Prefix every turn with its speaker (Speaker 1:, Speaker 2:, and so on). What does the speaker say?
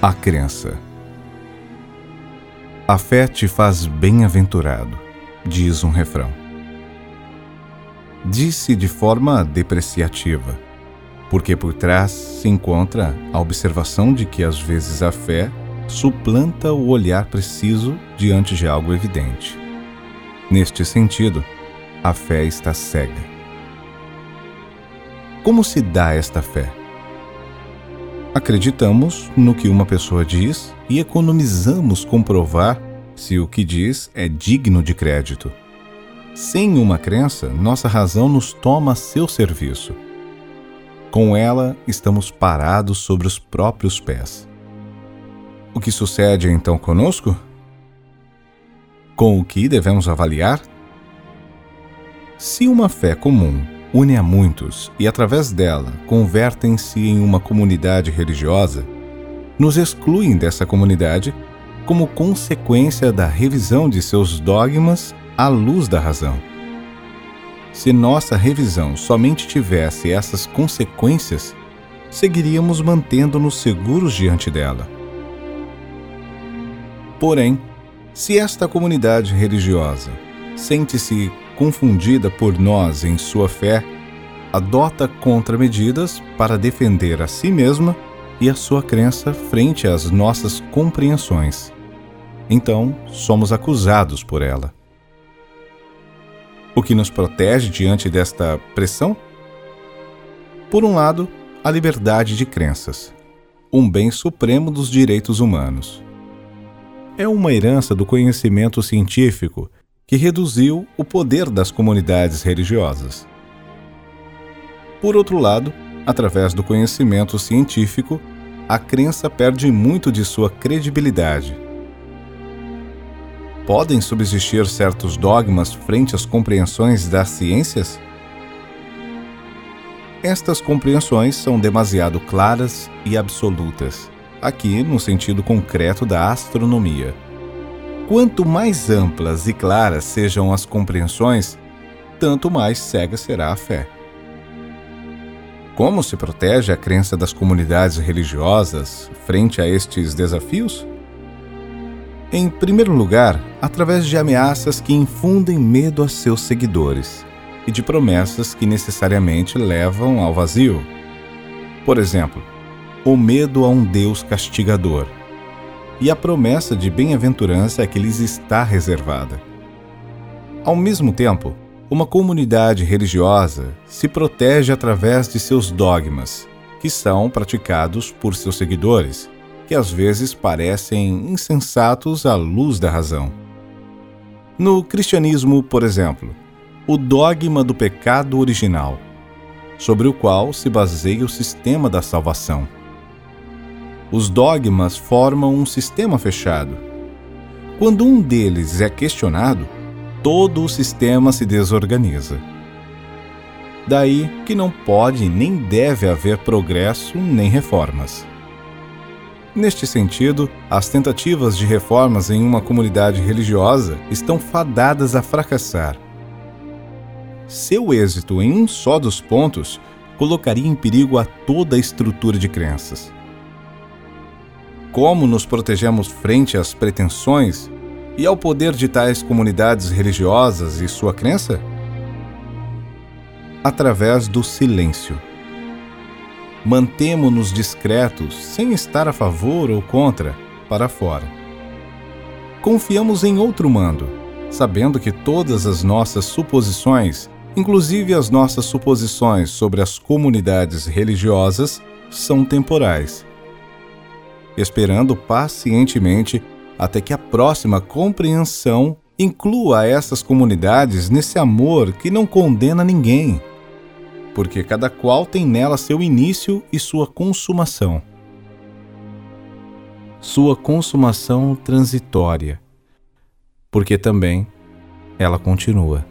Speaker 1: A crença. A fé te faz bem-aventurado, diz um refrão. Disse de forma depreciativa, porque por trás se encontra a observação de que às vezes a fé suplanta o olhar preciso diante de algo evidente. Neste sentido, a fé está cega. Como se dá esta fé? Acreditamos no que uma pessoa diz e economizamos comprovar se o que diz é digno de crédito. Sem uma crença, nossa razão nos toma a seu serviço. Com ela, estamos parados sobre os próprios pés. O que sucede então conosco? Com o que devemos avaliar? Se uma fé comum une a muitos e, através dela, convertem-se em uma comunidade religiosa, nos excluem dessa comunidade como consequência da revisão de seus dogmas à luz da razão. Se nossa revisão somente tivesse essas consequências, seguiríamos mantendo-nos seguros diante dela. Porém, se esta comunidade religiosa sente-se confundida por nós em sua fé, adota contramedidas para defender a si mesma e a sua crença frente às nossas compreensões. Então, somos acusados por ela. O que nos protege diante desta pressão? Por um lado, a liberdade de crenças, um bem supremo dos direitos humanos. É uma herança do conhecimento científico que reduziu o poder das comunidades religiosas. Por outro lado, através do conhecimento científico, a crença perde muito de sua credibilidade. Podem subsistir certos dogmas frente às compreensões das ciências? Estas compreensões são demasiado claras e absolutas, aqui no sentido concreto da astronomia. Quanto mais amplas e claras sejam as compreensões, tanto mais cega será a fé. Como se protege a crença das comunidades religiosas frente a estes desafios? Em primeiro lugar, através de ameaças que infundem medo a seus seguidores e de promessas que necessariamente levam ao vazio. Por exemplo, o medo a um Deus castigador e a promessa de bem-aventurança que lhes está reservada. Ao mesmo tempo, uma comunidade religiosa se protege através de seus dogmas, que são praticados por seus seguidores, que às vezes parecem insensatos à luz da razão. No cristianismo, por exemplo, o dogma do pecado original, sobre o qual se baseia o sistema da salvação os dogmas formam um sistema fechado. Quando um deles é questionado, todo o sistema se desorganiza. Daí que não pode nem deve haver progresso nem reformas. Neste sentido, as tentativas de reformas em uma comunidade religiosa estão fadadas a fracassar. Seu êxito em um só dos pontos colocaria em perigo a toda a estrutura de crenças como nos protegemos frente às pretensões e ao poder de tais comunidades religiosas e sua crença? Através do silêncio. Mantemo-nos discretos, sem estar a favor ou contra, para fora. Confiamos em outro mando, sabendo que todas as nossas suposições, inclusive as nossas suposições sobre as comunidades religiosas, são temporais esperando pacientemente até que a próxima compreensão inclua essas comunidades nesse amor que não condena ninguém, porque cada qual tem nela seu início e sua consumação. Sua consumação transitória, porque também ela continua.